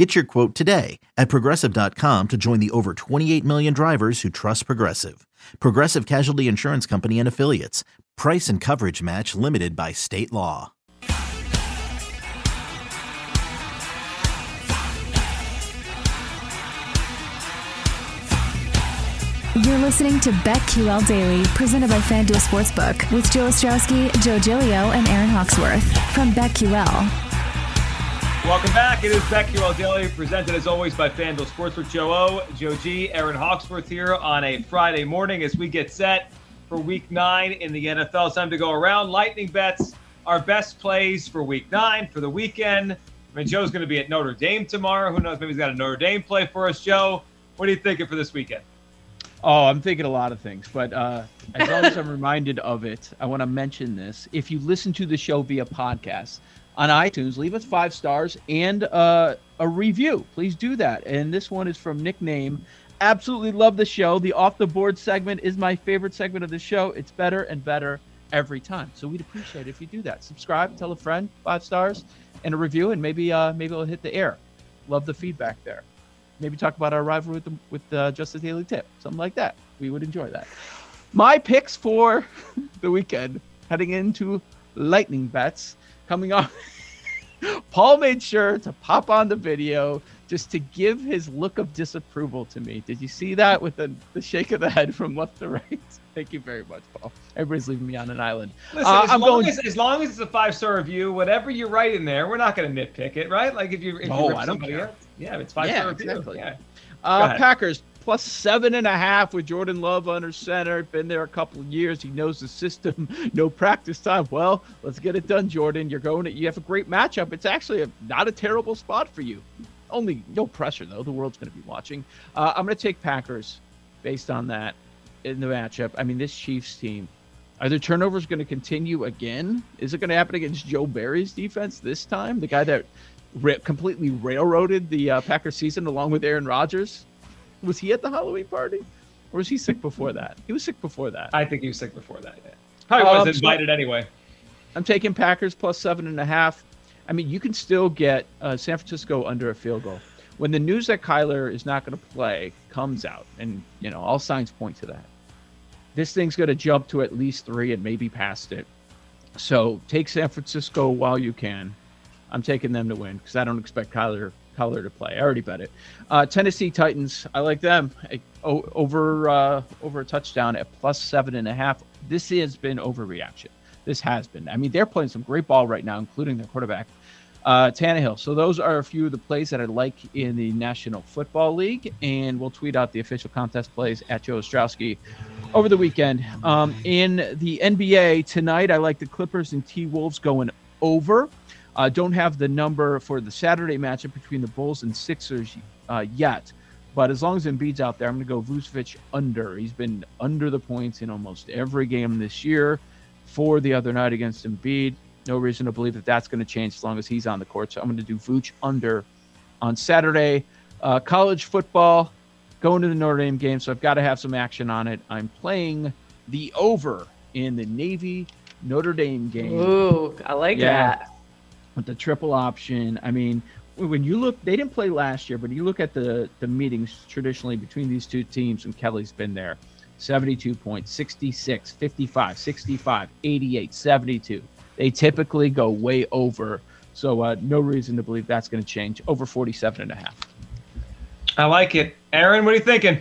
Get your quote today at progressive.com to join the over 28 million drivers who trust Progressive. Progressive Casualty Insurance Company and Affiliates. Price and coverage match limited by state law. You're listening to BetQL Daily, presented by FanDuel Sportsbook, with Joe Ostrowski, Joe Giglio, and Aaron Hawksworth from BetQL. Welcome back. It is BetQL Daily, presented as always by FanDuel Sportsbook. Joe O, Joe G, Aaron Hawksworth here on a Friday morning as we get set for Week Nine in the NFL. It's time to go around lightning bets. Our best plays for Week Nine for the weekend. I mean, Joe's going to be at Notre Dame tomorrow. Who knows? Maybe he's got a Notre Dame play for us. Joe, what are you thinking for this weekend? Oh, I'm thinking a lot of things, but uh, as long as I'm reminded of it, I want to mention this. If you listen to the show via podcast on iTunes, leave us five stars and uh, a review. Please do that. And this one is from Nickname. Absolutely love the show. The off the board segment is my favorite segment of the show. It's better and better every time. So we'd appreciate it if you do that. Subscribe, tell a friend, five stars, and a review, and maybe uh, maybe it'll hit the air. Love the feedback there maybe talk about our rivalry with the, with uh, Justice Daily Tip, something like that. We would enjoy that. My picks for the weekend, heading into lightning bets, coming off. Paul made sure to pop on the video just to give his look of disapproval to me. Did you see that with the, the shake of the head from left to right? Thank you very much, Paul. Everybody's leaving me on an island. Listen, uh, as, I'm long going... as, as long as it's a five star review, whatever you write in there, we're not going to nitpick it, right? Like if you if oh, you I don't care. Else, yeah, it's five yeah, star exactly. review. Yeah. Uh, Packers plus seven and a half with Jordan Love under center. Been there a couple of years. He knows the system. no practice time. Well, let's get it done, Jordan. You're going. To, you have a great matchup. It's actually a, not a terrible spot for you. Only no pressure though. The world's going to be watching. Uh, I'm going to take Packers based on that in the matchup. I mean, this Chiefs team, are their turnovers going to continue again? Is it going to happen against Joe Barry's defense this time? The guy that completely railroaded the uh, Packers season along with Aaron Rodgers? Was he at the Halloween party? Or was he sick before that? He was sick before that. I think he was sick before that. Yeah. Probably um, was invited so anyway. I'm taking Packers plus seven and a half. I mean, you can still get uh, San Francisco under a field goal when the news that Kyler is not going to play comes out, and you know all signs point to that, this thing's going to jump to at least three and maybe past it. So take San Francisco while you can. I'm taking them to win because I don't expect Kyler Kyler to play. I already bet it. Uh, Tennessee Titans, I like them over uh, over a touchdown at plus seven and a half. This has been overreaction. This has been. I mean, they're playing some great ball right now, including their quarterback uh, Tannehill. So those are a few of the plays that I like in the National Football League, and we'll tweet out the official contest plays at Joe Ostrowski over the weekend. Um, in the NBA tonight, I like the Clippers and T Wolves going over. Uh, don't have the number for the Saturday matchup between the Bulls and Sixers uh, yet, but as long as Embiid's out there, I'm going to go Vucevic under. He's been under the points in almost every game this year. For the other night against Embiid, no reason to believe that that's going to change as long as he's on the court. So I'm going to do Vooch under on Saturday. Uh, college football, going to the Notre Dame game, so I've got to have some action on it. I'm playing the over in the Navy Notre Dame game. Ooh, I like yeah, that. With the triple option. I mean, when you look, they didn't play last year, but you look at the the meetings traditionally between these two teams, and Kelly's been there. 72 points, 66, 55, 65, 88, 72 they typically go way over. So uh, no reason to believe that's going to change. Over 47 and a half. I like it. Aaron, what are you thinking?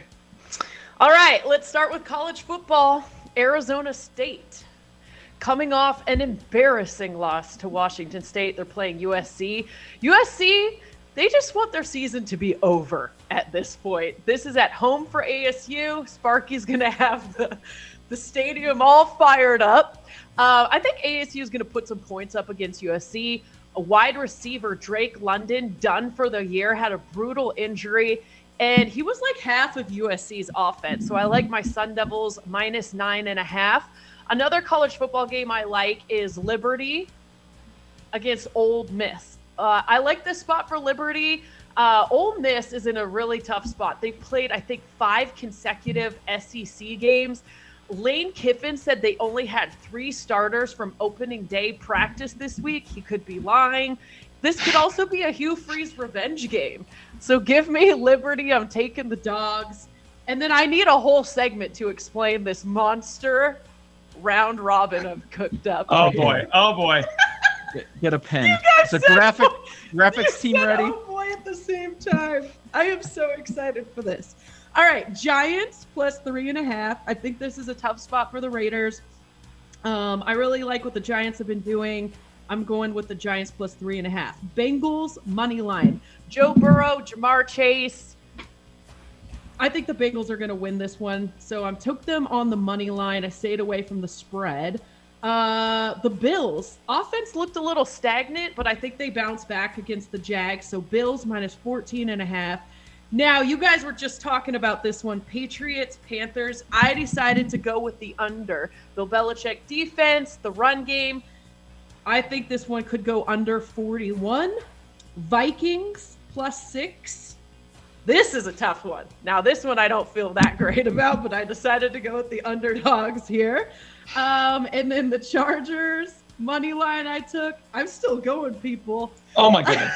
All right, let's start with college football. Arizona State coming off an embarrassing loss to Washington State. They're playing USC. USC, they just want their season to be over at this point. This is at home for ASU. Sparky's going to have the, the stadium all fired up. Uh, I think ASU is going to put some points up against USC. A wide receiver, Drake London, done for the year, had a brutal injury, and he was like half of USC's offense. So I like my Sun Devils minus nine and a half. Another college football game I like is Liberty against Ole Miss. Uh, I like this spot for Liberty. Uh, Ole Miss is in a really tough spot. They've played, I think, five consecutive SEC games. Lane Kiffin said they only had three starters from opening day practice this week. He could be lying. This could also be a Hugh Freeze revenge game. So give me Liberty. I'm taking the dogs. And then I need a whole segment to explain this monster round robin I've cooked up. Oh boy! Oh boy! Get, get a pen. Is the graphic graphics team said, ready? Oh boy, at the same time. I am so excited for this. All right, Giants plus three and a half. I think this is a tough spot for the Raiders. Um, I really like what the Giants have been doing. I'm going with the Giants plus three and a half. Bengals money line. Joe Burrow, Ja'Marr Chase. I think the Bengals are going to win this one, so I took them on the money line. I stayed away from the spread. Uh, the Bills offense looked a little stagnant, but I think they bounced back against the Jags. So Bills minus 14 and a half. Now, you guys were just talking about this one Patriots, Panthers. I decided to go with the under. Bill Belichick defense, the run game. I think this one could go under 41. Vikings plus six. This is a tough one. Now, this one I don't feel that great about, but I decided to go with the underdogs here. Um, and then the Chargers money line I took. I'm still going, people. Oh my goodness!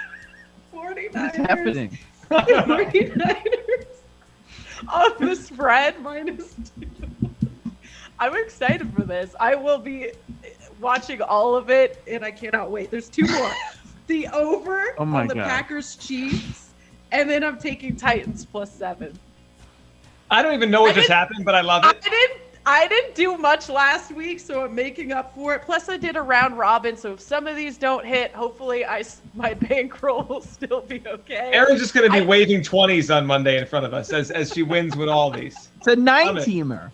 49ers. What's happening? 49ers On the spread, minus two. I'm excited for this. I will be watching all of it. And I cannot wait. There's two more. The over Oh my on the God. Packers Chiefs. And then I'm taking Titans plus seven. I don't even know what I just happened, but I love it. I it. didn't. I didn't do much last week, so I'm making up for it. Plus, I did a round robin, so if some of these don't hit, hopefully, I my bankroll will still be okay. Aaron's just going to be I- waving twenties on Monday in front of us as, as she wins with all these. It's a nine teamer.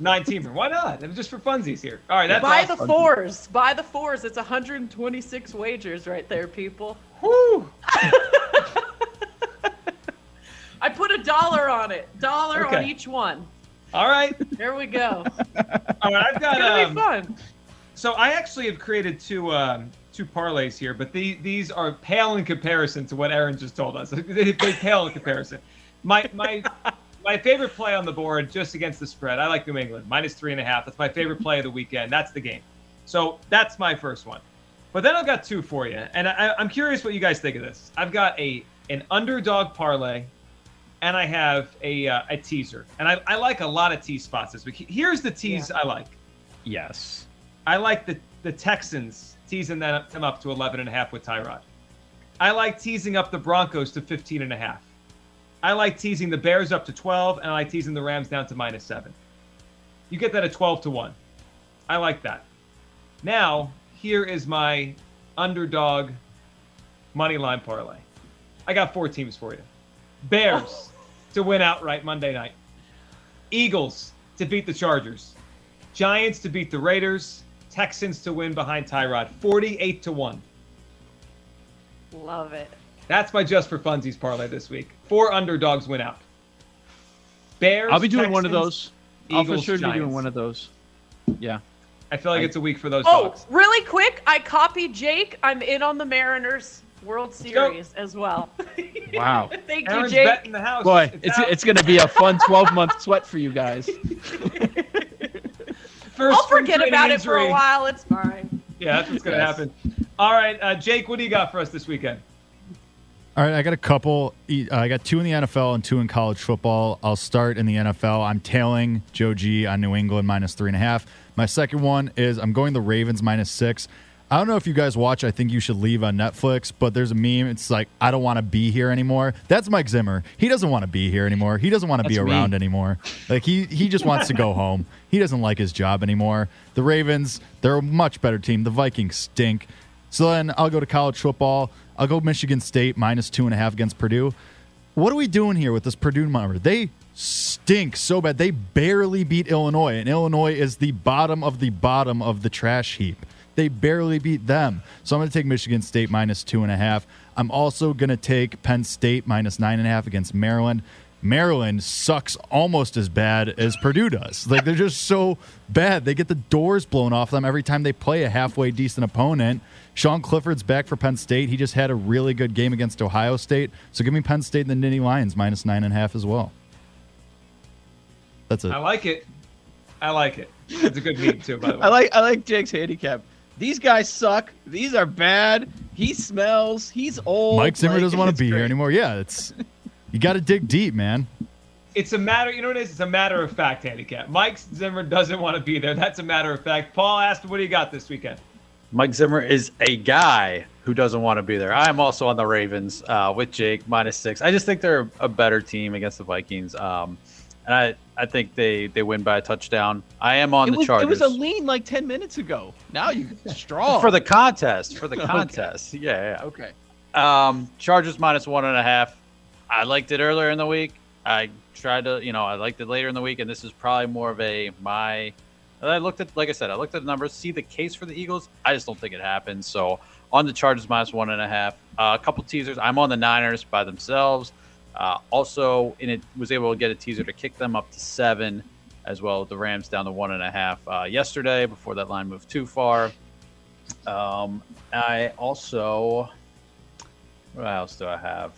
Nine teamer. Why not? It was just for funsies here. All right, that's Buy awesome. the fours. Buy the fours. It's 126 wagers right there, people. Whew. I put a dollar on it. Dollar on each one. All right. There we go. All right. I've got. gonna Um, be fun. so I actually have created two um, two parlays here, but the, these are pale in comparison to what Aaron just told us. they, pale in comparison. My my my favorite play on the board just against the spread. I like New England minus three and a half. That's my favorite play of the weekend. That's the game. So that's my first one. But then I've got two for you, and I, I'm curious what you guys think of this. I've got a an underdog parlay, and I have a uh, a teaser, and I, I like a lot of tease spots this week. Here's the tease I like. Yes. I like the, the Texans teasing them, them up to 11 and a half with Tyrod. I like teasing up the Broncos to 15 and a half. I like teasing the Bears up to 12, and I like teasing the Rams down to minus seven. You get that at 12 to 1. I like that. Now, here is my underdog money line parlay. I got four teams for you Bears to win outright Monday night, Eagles to beat the Chargers, Giants to beat the Raiders, Texans to win behind Tyrod, 48 to 1. Love it. That's my just for funsies parlay this week. Four underdogs win out. Bears. I'll be doing one of Texans, those. I'll for Eagles, sure be doing one of those. Yeah. I feel like I- it's a week for those Oh, dogs. really quick, I copied Jake. I'm in on the Mariners World go. Series as well. Wow. Thank you, Jake. betting the house. Boy, it's out. it's going to be a fun 12 month sweat for you guys. First I'll forget training about it for a while. It's fine. Yeah, that's what's going to Yes. happen. All right, uh, Jake, what do you got for us this weekend? All right, I got a couple. uh, I got two in the NFL and two in college football. I'll start in the NFL. I'm tailing Joe G on New England minus three and a half. My second one is I'm going the Ravens minus six. I don't know if you guys watch. I think you should leave on Netflix, but there's a meme. It's like I don't want to be here anymore. That's Mike Zimmer. He doesn't want to be here anymore. He doesn't want to be That's me. around anymore. Like he he just wants to go home. He doesn't like his job anymore. The Ravens, they're a much better team. The Vikings stink. So then I'll go to college football. I'll go Michigan State minus two and a half against Purdue. What are we doing here with this Purdue number? They stink so bad. They barely beat Illinois, and Illinois is the bottom of the bottom of the trash heap. They barely beat them. So I'm going to take Michigan State minus two and a half. I'm also going to take Penn State minus nine and a half against Maryland. Maryland sucks almost as bad as Purdue does. Like they're just so bad. They get the doors blown off them every time they play a halfway decent opponent. Sean Clifford's back for Penn State. He just had a really good game against Ohio State. So give me Penn State and the Nittany Lions minus nine and a half as well. That's it. I like it. I like it. It's a good meme too, by the way. I like I like Jake's handicap. These guys suck. These are bad. He smells. He's old. Mike Zimmer Like, doesn't want to it's be here anymore. Yeah, it's you got to dig deep, man. It's a matter, you know what it is? It's a matter of fact handicap. Mike Zimmer doesn't want to be there. That's a matter of fact. Paul asked, what do you got this weekend? Mike Zimmer is a guy who doesn't want to be there. I am also on the Ravens uh, with Jake minus six. I just think they're a better team against the Vikings, um, and I I think they they win by a touchdown. I am on It the was, it was a lean like ten minutes ago. Now you strong for the contest. For the Okay. contest, yeah, yeah. okay. Um, Chargers minus one and a half. I liked it earlier in the week. I tried to, you know, I liked it later in the week, and this is probably more of a my. I looked at, like I said, I looked at the numbers, see the case for the Eagles. I just don't think it happens. So on the Chargers minus one and a half. Uh, a couple teasers. I'm on the Niners by themselves. Uh, also, and it was able to get a teaser to kick them up to seven, as well. The Rams down to one and a half uh, yesterday before that line moved too far. Um, I also, what else do I have?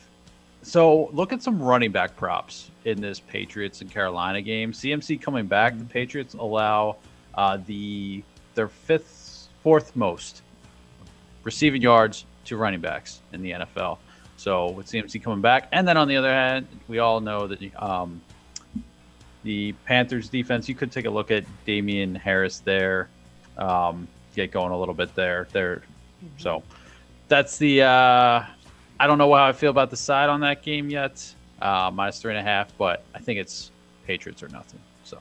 So look at some running back props in this Patriots and Carolina game. CMC coming back. The Patriots allow uh, the their fifth, fourth most receiving yards to running backs in the NFL. So with CMC coming back, and then on the other hand, we all know that um, the Panthers defense. You could take a look at Damien Harris there, um, get going a little bit there. There, so that's the. Uh, I don't know how I feel about the side on that game yet. Uh, minus three and a half, but I think it's Patriots or nothing. So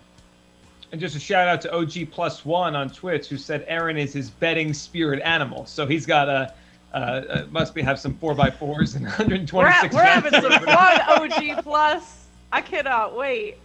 And just a shout out to OG Plus One on Twitch, who said Aaron is his betting spirit animal. So he's got a, uh, uh, must be have some 4x4s and We're, 126 we're having some fun, OG Plus. I cannot wait.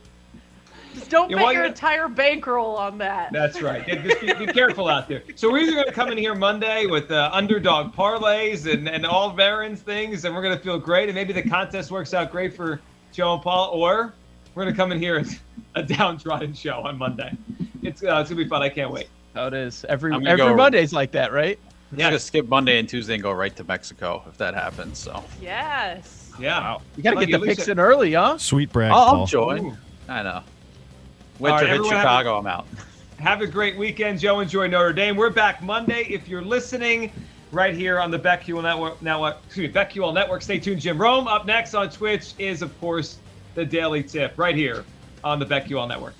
Just don't Yeah, bet your entire bankroll on that. That's right. Yeah, just be, be careful out there. So we're either going to come in here Monday with uh, underdog parlays and, and all Aaron's things, and we're going to feel great, and maybe the contest works out great for Joe and Paul, or we're going to come in here as a downtrodden show on Monday. It's, uh, it's going to be fun. I can't wait. How it is every every go- Monday's like that, right? I'm just gonna skip Monday and Tuesday and go right to Mexico if that happens. So Yes. Yeah. You got to get the least picks in early, huh? Sweet brag, I'll, I'll Paul. join. Ooh. I know. Winter right, hit have a- Chicago. I'm out. Have a great weekend, Joe. Enjoy Notre Dame. We're back Monday. If you're listening right here on the BetQL Network, now what? Excuse me, BetQL Network. Stay tuned. Jim Rome up next on Twitch is, of course, the Daily Tip right here on the BetQL Network.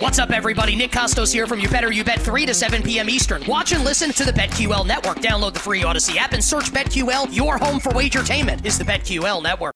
What's up, everybody? Nick Kostos here from You Better You Bet 3 to 7 p.m. Eastern. Watch and listen to the BetQL Network. Download the free Audacy app and search BetQL. Your home for wagertainment is the BetQL Network.